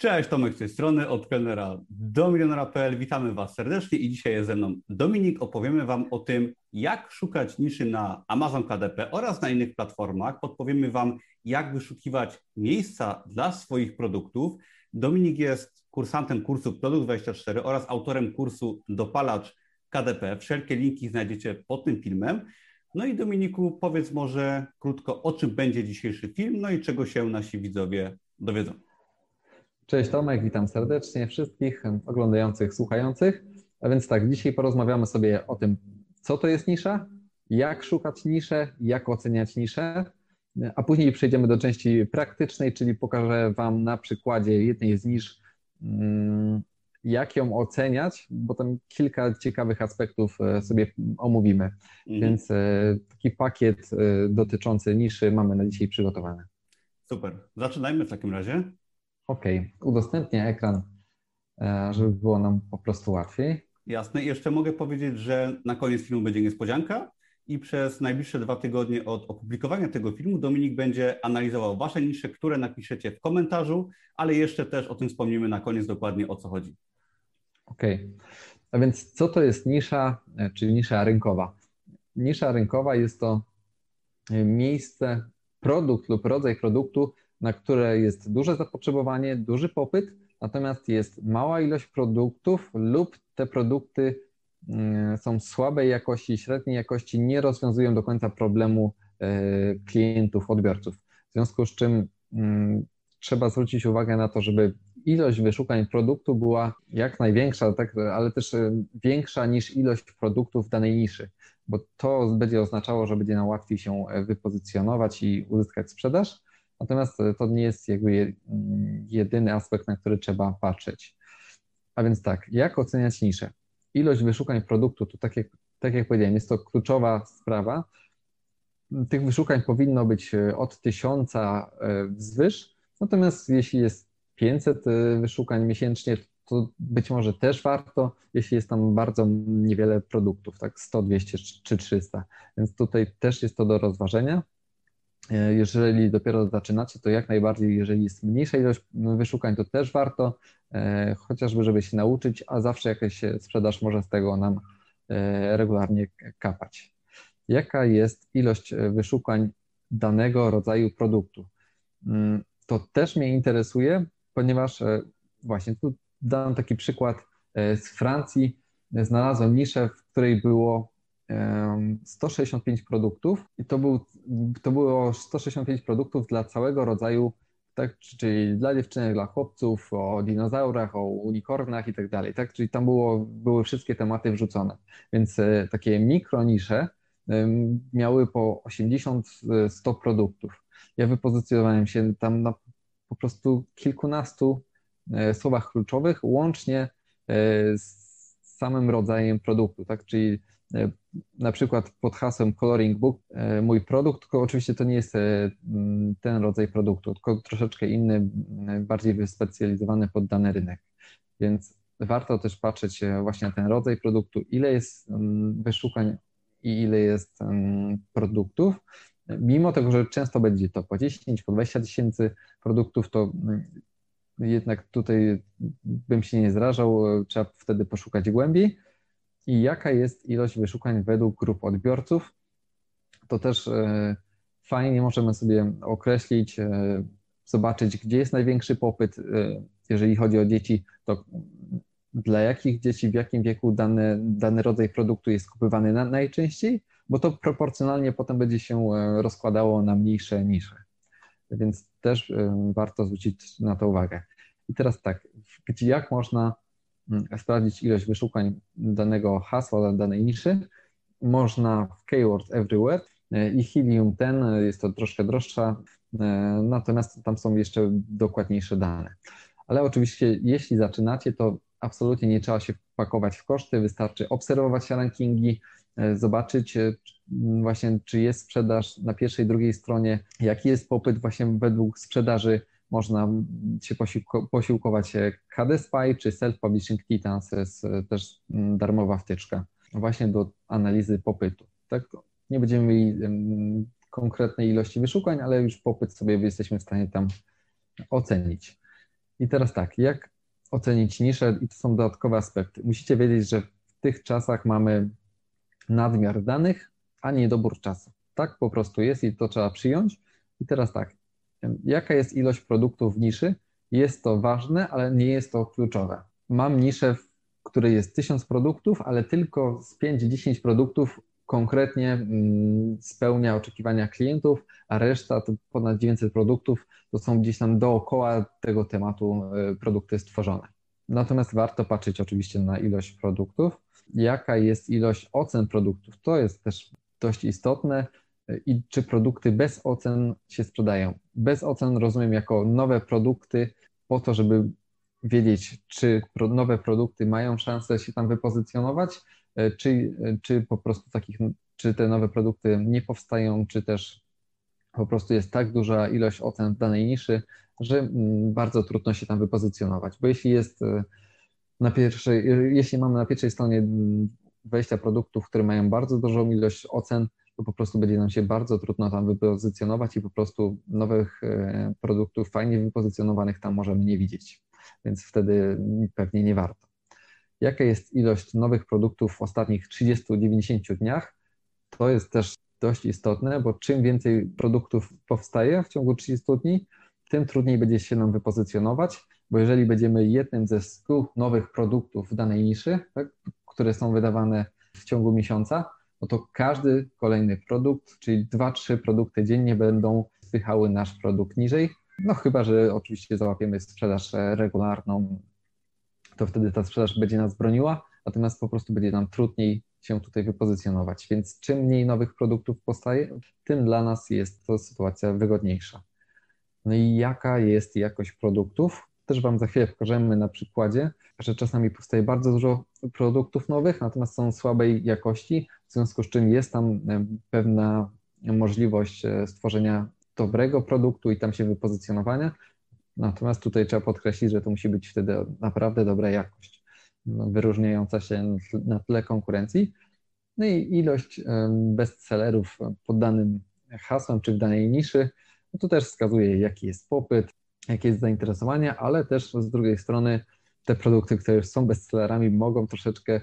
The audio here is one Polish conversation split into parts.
Cześć, Tomek z tej strony, od kelnera do milionera.pl. Witamy Was serdecznie i dzisiaj jest ze mną Dominik. Opowiemy Wam o tym, jak szukać niszy na Amazon KDP oraz na innych platformach. Podpowiemy Wam, jak wyszukiwać miejsca dla swoich produktów. Dominik jest kursantem kursu Produkt24 oraz autorem kursu Dopalacz KDP. Wszelkie linki znajdziecie pod tym filmem. No i Dominiku, powiedz może krótko, o czym będzie dzisiejszy film, no i czego się nasi widzowie dowiedzą. Cześć Tomek, witam serdecznie wszystkich oglądających, słuchających. A więc tak, dzisiaj porozmawiamy sobie o tym, co to jest nisza, jak szukać niszę, jak oceniać niszę, a później przejdziemy do części praktycznej, czyli pokażę Wam na przykładzie jednej z nisz, mm, jak ją oceniać, bo tam kilka ciekawych aspektów e, sobie omówimy. Mhm. Więc e, taki pakiet e, dotyczący niszy mamy na dzisiaj przygotowany. Super. Zaczynajmy w takim razie. OK, udostępnię ekran, e, żeby było nam po prostu łatwiej. Jasne. Jeszcze mogę powiedzieć, że na koniec filmu będzie niespodzianka i przez najbliższe dwa tygodnie od opublikowania tego filmu Dominik będzie analizował Wasze nisze, które napiszecie w komentarzu, ale jeszcze też o tym wspomnimy na koniec dokładnie o co chodzi. OK. A więc co to jest nisza, e, czyli nisza rynkowa? Nisza rynkowa jest to e, miejsce, produkt lub rodzaj produktu, na które jest duże zapotrzebowanie, duży popyt, natomiast jest mała ilość produktów lub te produkty mm, są słabej jakości, średniej jakości, nie rozwiązują do końca problemu e, klientów, odbiorców. W związku z czym mm, trzeba zwrócić uwagę na to, żeby ilość wyszukań produktu była jak największa, tak, ale też e, większa niż ilość produktów danej niszy, bo to będzie oznaczało, że będzie nam łatwiej się e, wypozycjonować i uzyskać sprzedaż. Natomiast e, to nie jest jakby jedyny aspekt, na który trzeba patrzeć. A więc tak, jak oceniać niszę? Ilość wyszukań produktu, to tak jak, tak jak powiedziałem, jest to kluczowa sprawa. Tych wyszukań powinno być e, od tysiąca e, wzwyż, natomiast jeśli jest 500 wyszukań miesięcznie, to być może też warto, jeśli jest tam bardzo niewiele produktów, tak 100, 200 czy 300. Więc tutaj też jest to do rozważenia. E, jeżeli dopiero zaczynacie, to jak najbardziej, jeżeli jest mniejsza ilość wyszukań, to też warto, e, chociażby, żeby się nauczyć, a zawsze jakaś sprzedaż może z tego nam e, regularnie kapać. Jaka jest ilość wyszukań danego rodzaju produktu? Mm, to też mnie interesuje, ponieważ właśnie tu dam taki przykład z Francji. Znalazłem niszę, w której było 165 produktów i to, był, to było 165 produktów dla całego rodzaju, tak, czyli dla dziewczynek, dla chłopców, o dinozaurach, o unikornach i tak dalej, tak, czyli tam było, były wszystkie tematy wrzucone, więc e, takie mikronisze miały po 80-100 produktów. Ja wypozycjonowałem się tam na po prostu kilkunastu e, słowach kluczowych, łącznie e, z samym rodzajem produktu, tak? Czyli E, na przykład pod hasłem Coloring Book e, mój produkt, tylko oczywiście to nie jest e, ten rodzaj produktu, tylko troszeczkę inny, bardziej wyspecjalizowany pod dany rynek. Więc warto też patrzeć właśnie na ten rodzaj produktu, ile jest wyszukań i ile jest produktów. Mimo tego, że często będzie to po 10, po 20 tysięcy produktów, to jednak tutaj bym się nie zrażał, trzeba wtedy poszukać głębiej i jaka jest ilość wyszukań według grup odbiorców. To też e, fajnie możemy sobie określić, e, zobaczyć, gdzie jest największy popyt. E, jeżeli chodzi o dzieci, to dla jakich dzieci, w jakim wieku dany, dany rodzaj produktu jest kupywany na, najczęściej, bo to proporcjonalnie potem będzie się rozkładało na mniejsze nisze. Więc też warto zwrócić na to uwagę. I teraz tak, jak można sprawdzić ilość wyszukań danego hasła, danej niszy, można w Keywords Everywhere e, i Helium ten jest to troszkę droższa, e, natomiast tam są jeszcze dokładniejsze dane. Ale oczywiście, jeśli zaczynacie, to absolutnie nie trzeba się pakować w koszty, wystarczy obserwować rankingi, e, zobaczyć właśnie, czy jest sprzedaż na pierwszej, drugiej stronie, jaki jest popyt właśnie według sprzedaży można się posiłkować KD Spy czy Self Publishing Titans, jest też mm, darmowa wtyczka właśnie do analizy popytu. Tak? Nie będziemy mieli konkretnej ilości wyszukań, ale już popyt sobie jesteśmy w stanie tam ocenić. I teraz tak, jak ocenić niszę i to są dodatkowe aspekty. Musicie wiedzieć, że w tych czasach mamy nadmiar danych, a nie dobór czasu. Tak po prostu jest i to trzeba przyjąć. I teraz tak, jaka jest ilość produktów w niszy? Jest to ważne, ale nie jest to kluczowe. Mam niszę, w której jest 1000 produktów, ale tylko z 5-10 produktów konkretnie mm, spełnia oczekiwania klientów, a reszta to ponad 900 produktów to są gdzieś tam dookoła tego tematu e, produkty stworzone. Natomiast warto patrzeć oczywiście na ilość produktów, jaka jest ilość ocen produktów. To jest też dość istotne i czy produkty bez ocen się sprzedają. Bez ocen rozumiem jako nowe produkty po to, żeby wiedzieć, czy nowe produkty mają szansę się tam wypozycjonować, E, czy, czy po prostu takich, czy te nowe produkty nie powstają, czy też po prostu jest tak duża ilość ocen w danej niszy, że mm, bardzo trudno się tam wypozycjonować. Bo jeśli jest e, na pierwszej, jeśli mamy na pierwszej stronie 20 mm, produktów, które mają bardzo dużą ilość ocen, to po prostu będzie nam się bardzo trudno tam wypozycjonować i po prostu nowych e, produktów fajnie wypozycjonowanych tam możemy nie widzieć. Więc wtedy pewnie nie warto jaka jest ilość nowych produktów w ostatnich 30-90 dniach. To jest też dość istotne, bo czym więcej produktów powstaje w ciągu 30 dni, tym trudniej będzie się nam wypozycjonować, bo jeżeli będziemy jednym ze 100 nowych produktów w danej niszy, tak, które są wydawane w ciągu miesiąca, no to każdy kolejny produkt, czyli 2-3 produkty dziennie będą spychały nasz produkt niżej. No chyba, że oczywiście załapiemy sprzedaż regularną to wtedy ta sprzedaż będzie nas broniła, natomiast po prostu będzie nam trudniej się tutaj wypozycjonować. Więc czym mniej nowych produktów powstaje, tym dla nas jest to sytuacja wygodniejsza. No i jaka jest jakość produktów? Też Wam za chwilę pokażemy na przykładzie, że czasami powstaje bardzo dużo produktów nowych, natomiast są słabej jakości, w związku z czym jest tam e, pewna możliwość e, stworzenia dobrego produktu i tam się wypozycjonowania, Natomiast tutaj trzeba podkreślić, że to musi być wtedy naprawdę dobra jakość, no, wyróżniająca się na tle konkurencji. No i ilość bestsellerów pod danym hasłem czy w danej niszy, no to też wskazuje, jaki jest popyt, jakie jest zainteresowanie, ale też z drugiej strony te produkty, które już są bestsellerami, mogą troszeczkę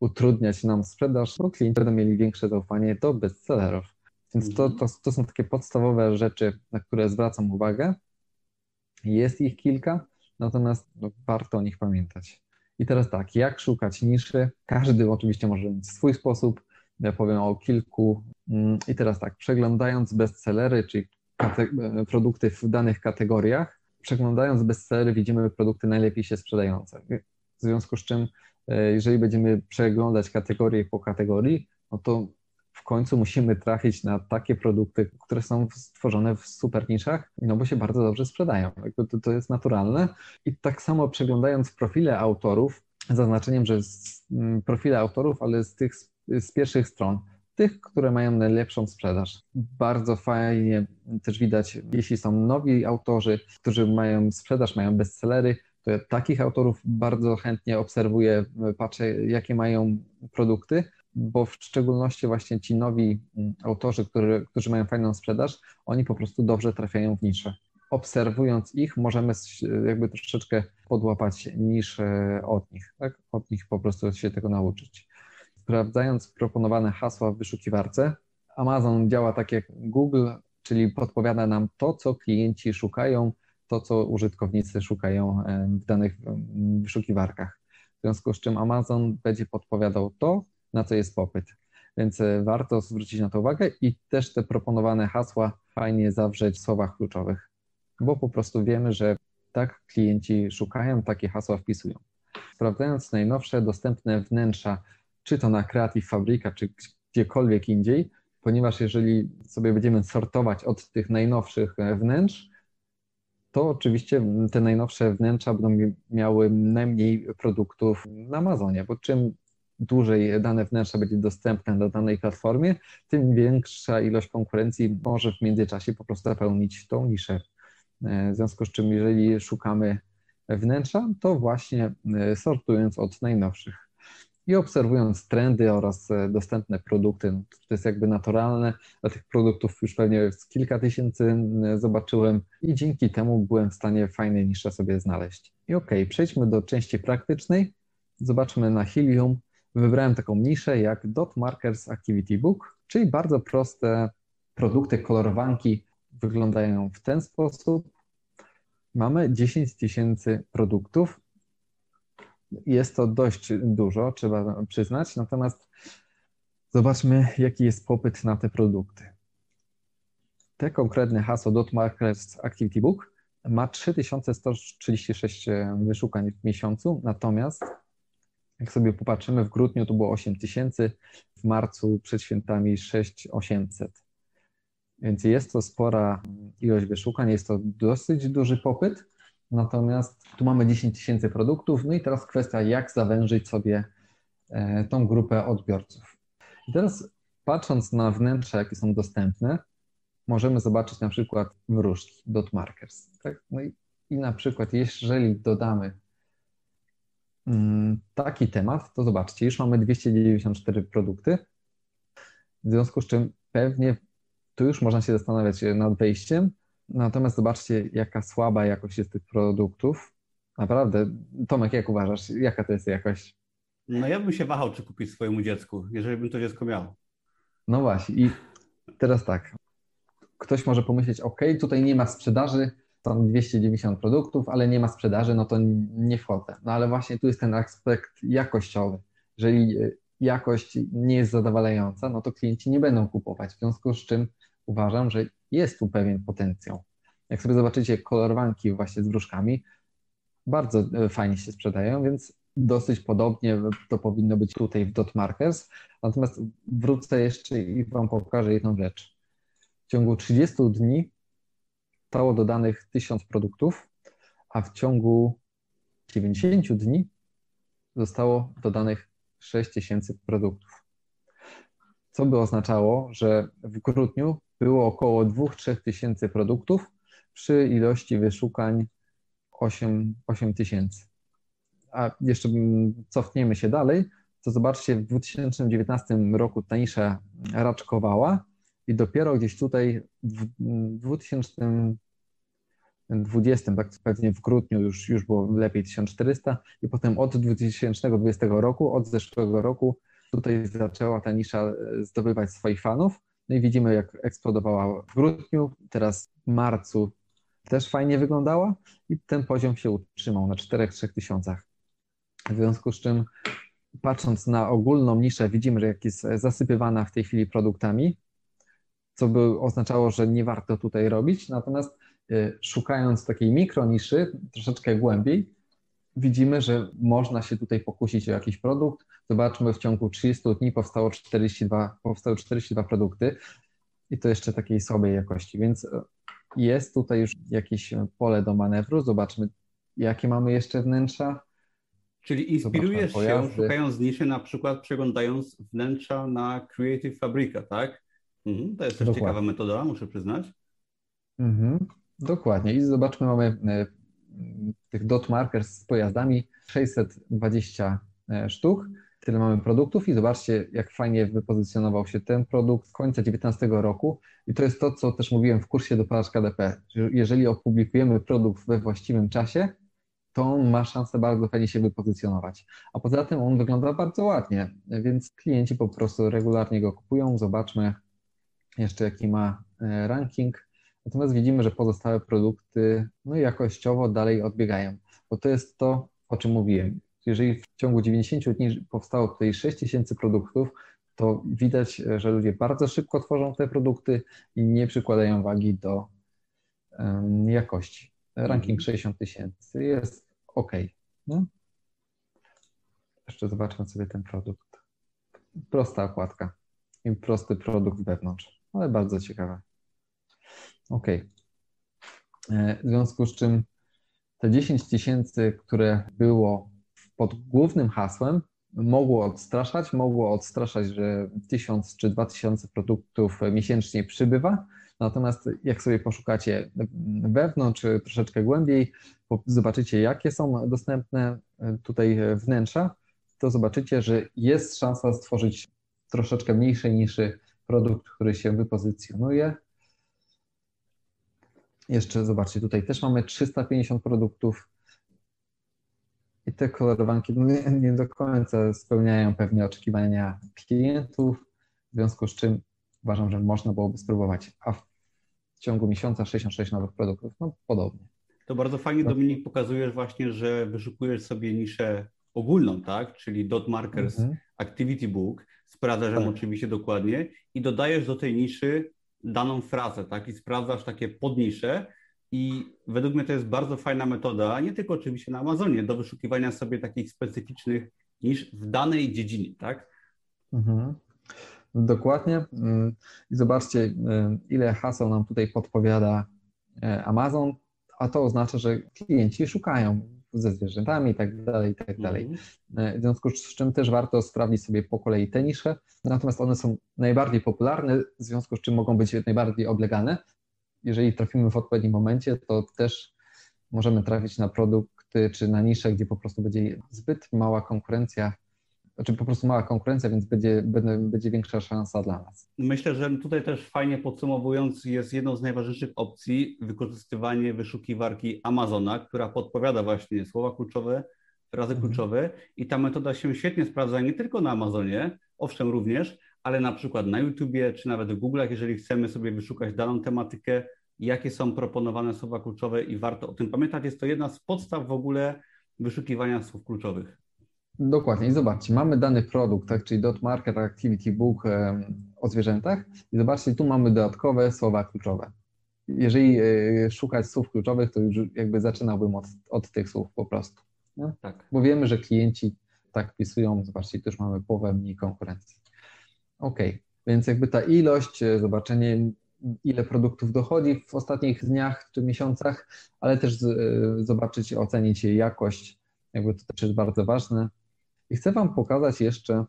utrudniać nam sprzedaż, bo klienci będą mieli większe zaufanie do bestsellerów. Więc to, to, to są takie podstawowe rzeczy, na które zwracam uwagę. Jest ich kilka, natomiast no, warto o nich pamiętać. I teraz tak, jak szukać niszy? Każdy oczywiście może mieć swój sposób. Ja powiem o kilku. Mm, I teraz tak, przeglądając bestsellery, czyli produkty w danych kategoriach, przeglądając bestsellery widzimy produkty najlepiej się sprzedające. W związku z czym, e, jeżeli będziemy przeglądać kategorię po kategorii, no to w końcu musimy trafić na takie produkty, które są stworzone w super niszach, no bo się bardzo dobrze sprzedają. To, to jest naturalne. I tak samo przeglądając profile autorów, zaznaczeniem, że z mm, profile autorów, ale z tych z pierwszych stron, tych, które mają najlepszą sprzedaż. Bardzo fajnie też widać, jeśli są nowi autorzy, którzy mają sprzedaż, mają bestsellery, to ja takich autorów bardzo chętnie obserwuję, patrzę, jakie mają produkty, bo w szczególności właśnie ci nowi mm, autorzy, którzy, którzy mają fajną sprzedaż, oni po prostu dobrze trafiają w niszę. Obserwując ich, możemy jakby troszeczkę podłapać niszę od nich, tak? Od nich po prostu się tego nauczyć. Sprawdzając proponowane hasła w wyszukiwarce, Amazon działa tak jak Google, czyli podpowiada nam to, co klienci szukają, to, co użytkownicy szukają w danych wyszukiwarkach. W związku z czym Amazon będzie podpowiadał to, na co jest popyt. Więc e, warto zwrócić na to uwagę i też te proponowane hasła fajnie zawrzeć w słowach kluczowych, bo po prostu wiemy, że tak klienci szukają, takie hasła wpisują. Sprawdzając najnowsze dostępne wnętrza, czy to na Creative Fabrica, czy gdziekolwiek indziej, ponieważ jeżeli sobie będziemy sortować od tych najnowszych e, wnętrz, to oczywiście te najnowsze wnętrza będą miały najmniej produktów na Amazonie, bo czym dłużej dane wnętrza będzie dostępne na danej platformie, tym większa ilość konkurencji może w międzyczasie po prostu zapełnić tą niszę. E, w związku z czym, jeżeli szukamy wnętrza, to właśnie e, sortując od najnowszych. I obserwując trendy oraz e, dostępne produkty, no, to jest jakby naturalne. Dla tych produktów już pewnie kilka tysięcy zobaczyłem i dzięki temu byłem w stanie fajne nisze sobie znaleźć. I ok, przejdźmy do części praktycznej. Zobaczmy na Helium. Wybrałem taką niszę jak Dot Markers Activity Book, czyli bardzo proste produkty kolorowanki wyglądają w ten sposób. Mamy 10 tysięcy produktów jest to dość dużo, trzeba przyznać, natomiast zobaczmy, jaki jest popyt na te produkty. Te konkretne hasło Dot Activity Book ma 3136 wyszukań w miesiącu, natomiast jak sobie popatrzymy, w grudniu to było 8000, w marcu przed świętami 6800. Więc jest to spora ilość wyszukań, jest to dosyć duży popyt. Natomiast tu mamy 10 tysięcy produktów, no i teraz kwestia, jak zawężyć sobie e, tą grupę odbiorców. I teraz patrząc na wnętrza, jakie są dostępne, możemy zobaczyć na przykład wróżki, dot markers. Tak? No i, i na przykład, jeżeli dodamy mm, taki temat, to zobaczcie, już mamy 294 produkty, w związku z czym pewnie tu już można się zastanawiać nad wejściem, Natomiast zobaczcie, jaka słaba jakość jest tych produktów. Naprawdę, Tomek, jak uważasz, jaka to jest jakość? No ja bym się wahał, czy kupić swojemu dziecku, jeżeli bym to dziecko miał. No właśnie i teraz tak, ktoś może pomyśleć, ok, tutaj nie ma sprzedaży, są 290 produktów, ale nie ma sprzedaży, no to nie wchodzę. No ale właśnie tu jest ten aspekt jakościowy. Jeżeli jakość nie jest zadowalająca, no to klienci nie będą kupować, w związku z czym uważam, że jest tu pewien potencjał. Jak sobie zobaczycie kolorowanki właśnie z wróżkami, bardzo e, fajnie się sprzedają, więc dosyć podobnie to powinno być tutaj w Dot Markers. Natomiast wrócę jeszcze i Wam pokażę jedną rzecz. W ciągu 30 dni zostało dodanych 1000 produktów, a w ciągu 90 dni zostało dodanych 6000 produktów. Co by oznaczało, że w grudniu było około 2-3 tysięcy produktów przy ilości wyszukań 8, 8 tysięcy. A jeszcze cofniemy się dalej, to zobaczcie, w 2019 roku ta nisza raczkowała i dopiero gdzieś tutaj w 2020, tak pewnie w grudniu już, już było lepiej 1400 i potem od 2020 roku, od zeszłego roku tutaj zaczęła ta nisza zdobywać swoich fanów no i widzimy, jak eksplodowała w grudniu, teraz w marcu też fajnie wyglądała i ten poziom się utrzymał na 4-3 tysiącach. W związku z czym, patrząc na ogólną niszę, widzimy, że jak jest zasypywana w tej chwili produktami, co by oznaczało, że nie warto tutaj robić. Natomiast y, szukając takiej mikroniszy, troszeczkę głębiej, widzimy, że można się tutaj pokusić o jakiś produkt. Zobaczmy, w ciągu 30 dni powstało 42, powstały 42 produkty i to jeszcze takiej słabej jakości, więc e, jest tutaj już jakieś pole do manewru. Zobaczmy, jakie mamy jeszcze wnętrza. Czyli inspirujesz się, szukając niszy, na przykład przeglądając wnętrza na Creative Fabrica, tak? Mhm, to jest też Dokładnie. ciekawa metoda, muszę przyznać. Mhm, dokładnie. I zobaczmy, mamy e, tych dot markers z pojazdami 620 e, sztuk. Tyle mamy produktów i zobaczcie, jak fajnie wypozycjonował się ten produkt z końca 2019 roku. I to jest to, co też mówiłem w kursie do Palasz KDP. Jeżeli opublikujemy produkt we właściwym czasie, to on ma szansę bardzo fajnie się wypozycjonować. A poza tym on wygląda bardzo ładnie, więc klienci po prostu regularnie go kupują. Zobaczmy jeszcze, jaki ma e, ranking. Natomiast widzimy, że pozostałe produkty no, jakościowo dalej odbiegają, bo to jest to, o czym mówiłem. Jeżeli w ciągu 90 dni powstało tutaj 6000 produktów, to widać, że ludzie bardzo szybko tworzą te produkty i nie przykładają wagi do um, jakości. Ranking 60 mhm. tysięcy jest ok. No? Jeszcze zobaczmy sobie ten produkt. Prosta okładka i prosty produkt wewnątrz, ale bardzo ciekawe. OK. E, w związku z czym te 10 tysięcy, które było pod głównym hasłem, mogło odstraszać, mogło odstraszać, że 1000 czy 2000 produktów miesięcznie przybywa. Natomiast jak sobie poszukacie wewnątrz, troszeczkę głębiej, zobaczycie, jakie są dostępne tutaj wnętrza, to zobaczycie, że jest szansa stworzyć troszeczkę mniejszej niszy produkt, który się wypozycjonuje. Jeszcze zobaczcie, tutaj też mamy 350 produktów i te kolorowanki nie, nie do końca spełniają pewnie oczekiwania klientów, w związku z czym uważam, że można byłoby spróbować, a w ciągu miesiąca 66 nowych produktów, no podobnie. To bardzo fajnie, Dominik, pokazujesz właśnie, że wyszukujesz sobie niszę ogólną, tak? Czyli dot markers mhm. activity book, sprawdzasz ją tak. oczywiście dokładnie i dodajesz do tej niszy daną frazę, tak? I sprawdzasz takie podnisze i według mnie to jest bardzo fajna metoda, nie tylko oczywiście na Amazonie, do wyszukiwania sobie takich specyficznych niż w danej dziedzinie, tak? Mhm. Dokładnie. Mm, I zobaczcie, y, ile haseł nam tutaj podpowiada e, Amazon, a to oznacza, że klienci szukają ze zwierzętami i tak dalej, i tak dalej. Mhm. E, w związku z czym też warto sprawdzić sobie po kolei te nisze, natomiast one są najbardziej popularne, w związku z czym mogą być najbardziej oblegane. Jeżeli trafimy w odpowiednim momencie, to też możemy trafić na produkty czy na nisze, gdzie po prostu będzie zbyt mała konkurencja znaczy po prostu mała konkurencja, więc będzie, będzie, będzie większa szansa dla nas. Myślę, że tutaj też fajnie podsumowując, jest jedną z najważniejszych opcji wykorzystywanie wyszukiwarki Amazona, która podpowiada właśnie słowa kluczowe, frazy mhm. kluczowe i ta metoda się świetnie sprawdza nie tylko na Amazonie, owszem również, ale na przykład na YouTubie czy nawet w Google'ach, jeżeli chcemy sobie wyszukać daną tematykę, jakie są proponowane słowa kluczowe i warto o tym pamiętać. Jest to jedna z podstaw w ogóle wyszukiwania słów kluczowych. Dokładnie. I zobaczcie, mamy dany produkt, tak, czyli dot market activity book o zwierzętach i zobaczcie, tu mamy dodatkowe słowa kluczowe. Jeżeli e, szukać słów kluczowych, to już jakby zaczynałbym od, od tych słów po prostu. Tak. Bo wiemy, że klienci tak wpisują, zobaczcie, tu już mamy połowę mniej konkurencji. Ok, więc jakby ta ilość, e, zobaczenie ile produktów dochodzi w ostatnich dniach czy miesiącach, ale też e, zobaczyć, ocenić jej jakość, jakby to też jest bardzo ważne. I chcę Wam pokazać jeszcze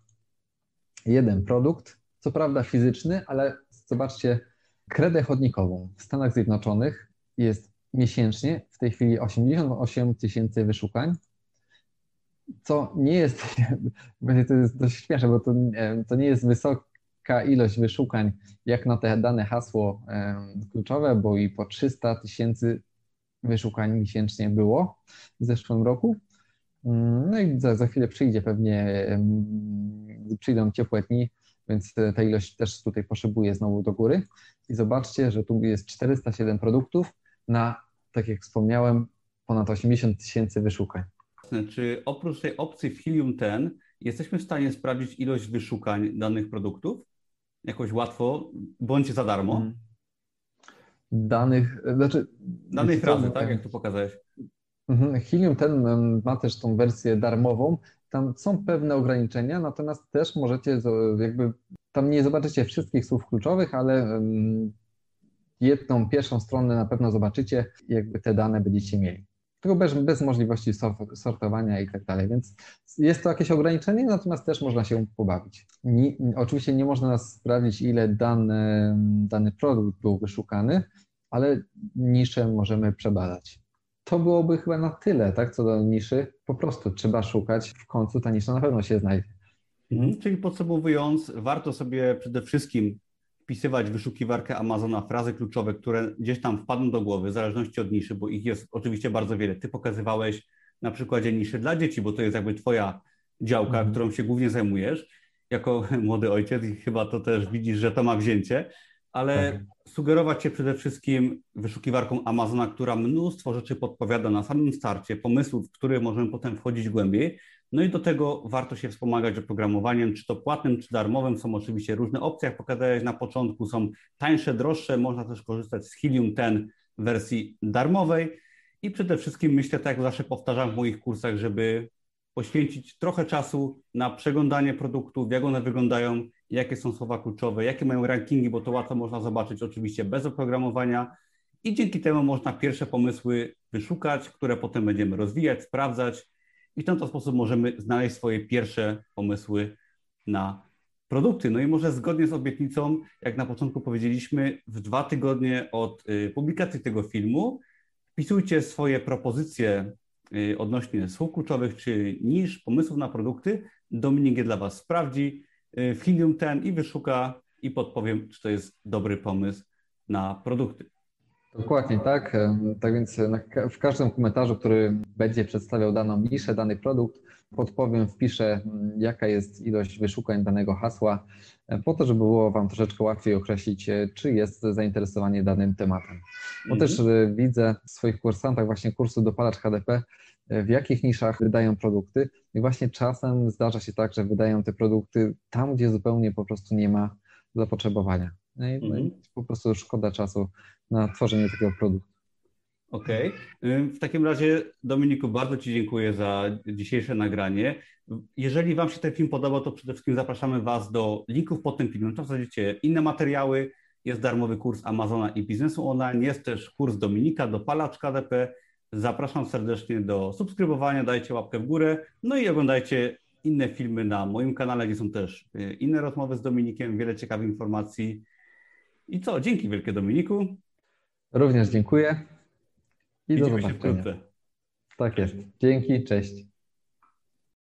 jeden produkt, co prawda fizyczny, ale zobaczcie, kredę chodnikową w Stanach Zjednoczonych jest miesięcznie w tej chwili 88 tysięcy wyszukań, co nie jest, to jest dość śmieszne, bo to, to nie jest wysoka ilość wyszukań jak na te dane hasło kluczowe, bo i po 300 tysięcy wyszukań miesięcznie było w zeszłym roku, no i za, za chwilę przyjdzie pewnie, przyjdą ciepłe dni, więc ta ilość też tutaj poszybuje znowu do góry. I zobaczcie, że tu jest 407 produktów na, tak jak wspomniałem, ponad 80 tysięcy wyszukań. Czy oprócz tej opcji w Helium 10 jesteśmy w stanie sprawdzić ilość wyszukań danych produktów? Jakoś łatwo, bądź za darmo? Hmm. Danych, znaczy... Danej frazy, tak? Jak tu pokazałeś. Mhm. Helium ten ma też tą wersję darmową. Tam są pewne ograniczenia, natomiast też możecie jakby tam nie zobaczycie wszystkich słów kluczowych, ale jedną pierwszą stronę na pewno zobaczycie, jakby te dane będziecie mieli. Tylko bez, bez możliwości sortowania i tak dalej, więc jest to jakieś ograniczenie, natomiast też można się pobawić. Nie, oczywiście nie można sprawdzić, ile dany, dany produkt był wyszukany, ale niszę możemy przebadać to byłoby chyba na tyle, tak, co do niszy. Po prostu trzeba szukać, w końcu ta nisza na pewno się znajdzie. Mhm. Czyli podsumowując, warto sobie przede wszystkim wpisywać w wyszukiwarkę Amazona frazy kluczowe, które gdzieś tam wpadną do głowy, w zależności od niszy, bo ich jest oczywiście bardzo wiele. Ty pokazywałeś na przykładzie niszy dla dzieci, bo to jest jakby twoja działka, mhm. którą się głównie zajmujesz jako młody ojciec i chyba to też widzisz, że to ma wzięcie ale tak. sugerować się przede wszystkim wyszukiwarką Amazona, która mnóstwo rzeczy podpowiada na samym starcie, pomysłów, w które możemy potem wchodzić głębiej. No i do tego warto się wspomagać oprogramowaniem, czy to płatnym, czy darmowym. Są oczywiście różne opcje, jak pokazałeś na początku, są tańsze, droższe. Można też korzystać z Helium 10 w wersji darmowej. I przede wszystkim myślę, tak jak zawsze powtarzam w moich kursach, żeby poświęcić trochę czasu na przeglądanie produktów, jak one wyglądają, jakie są słowa kluczowe, jakie mają rankingi, bo to łatwo można zobaczyć oczywiście bez oprogramowania i dzięki temu można pierwsze pomysły wyszukać, które potem będziemy rozwijać, sprawdzać i w ten sposób możemy znaleźć swoje pierwsze pomysły na produkty. No i może zgodnie z obietnicą, jak na początku powiedzieliśmy, w dwa tygodnie od y, publikacji tego filmu wpisujcie swoje propozycje odnośnie słów kluczowych czy niż, pomysłów na produkty, Dominik je dla Was sprawdzi y, w Helium ten i wyszuka i podpowiem, czy to jest dobry pomysł na produkty. Dokładnie tak. Tak więc w każdym komentarzu, który będzie przedstawiał daną niszę, dany produkt, podpowiem, wpiszę, mm, jaka jest ilość wyszukań danego hasła, e, po to, żeby było Wam troszeczkę łatwiej określić, e, czy jest zainteresowanie danym tematem. Bo też mhm. widzę w swoich kursantach właśnie kursu dopalacz HDP, e, w jakich niszach wydają produkty i właśnie czasem zdarza się tak, że wydają te produkty tam, gdzie zupełnie po prostu nie ma zapotrzebowania. No i, no mhm. po prostu szkoda czasu na tworzenie takiego produktu. Okej. Okay. W takim razie, Dominiku, bardzo Ci dziękuję za dzisiejsze nagranie. Jeżeli Wam się ten film podobał, to przede wszystkim zapraszamy Was do linków pod tym filmem. Tam znajdziecie inne materiały. Jest darmowy kurs Amazona i biznesu online. Jest też kurs Dominika, dopalacz KDP. Zapraszam serdecznie do subskrybowania, dajcie łapkę w górę. No i oglądajcie inne filmy na moim kanale, gdzie są też y, inne rozmowy z Dominikiem, wiele ciekawych informacji. I co? Dzięki wielkie Dominiku. Również dziękuję. I Widzimy do zobaczenia. Tak jest. Dzięki, cześć.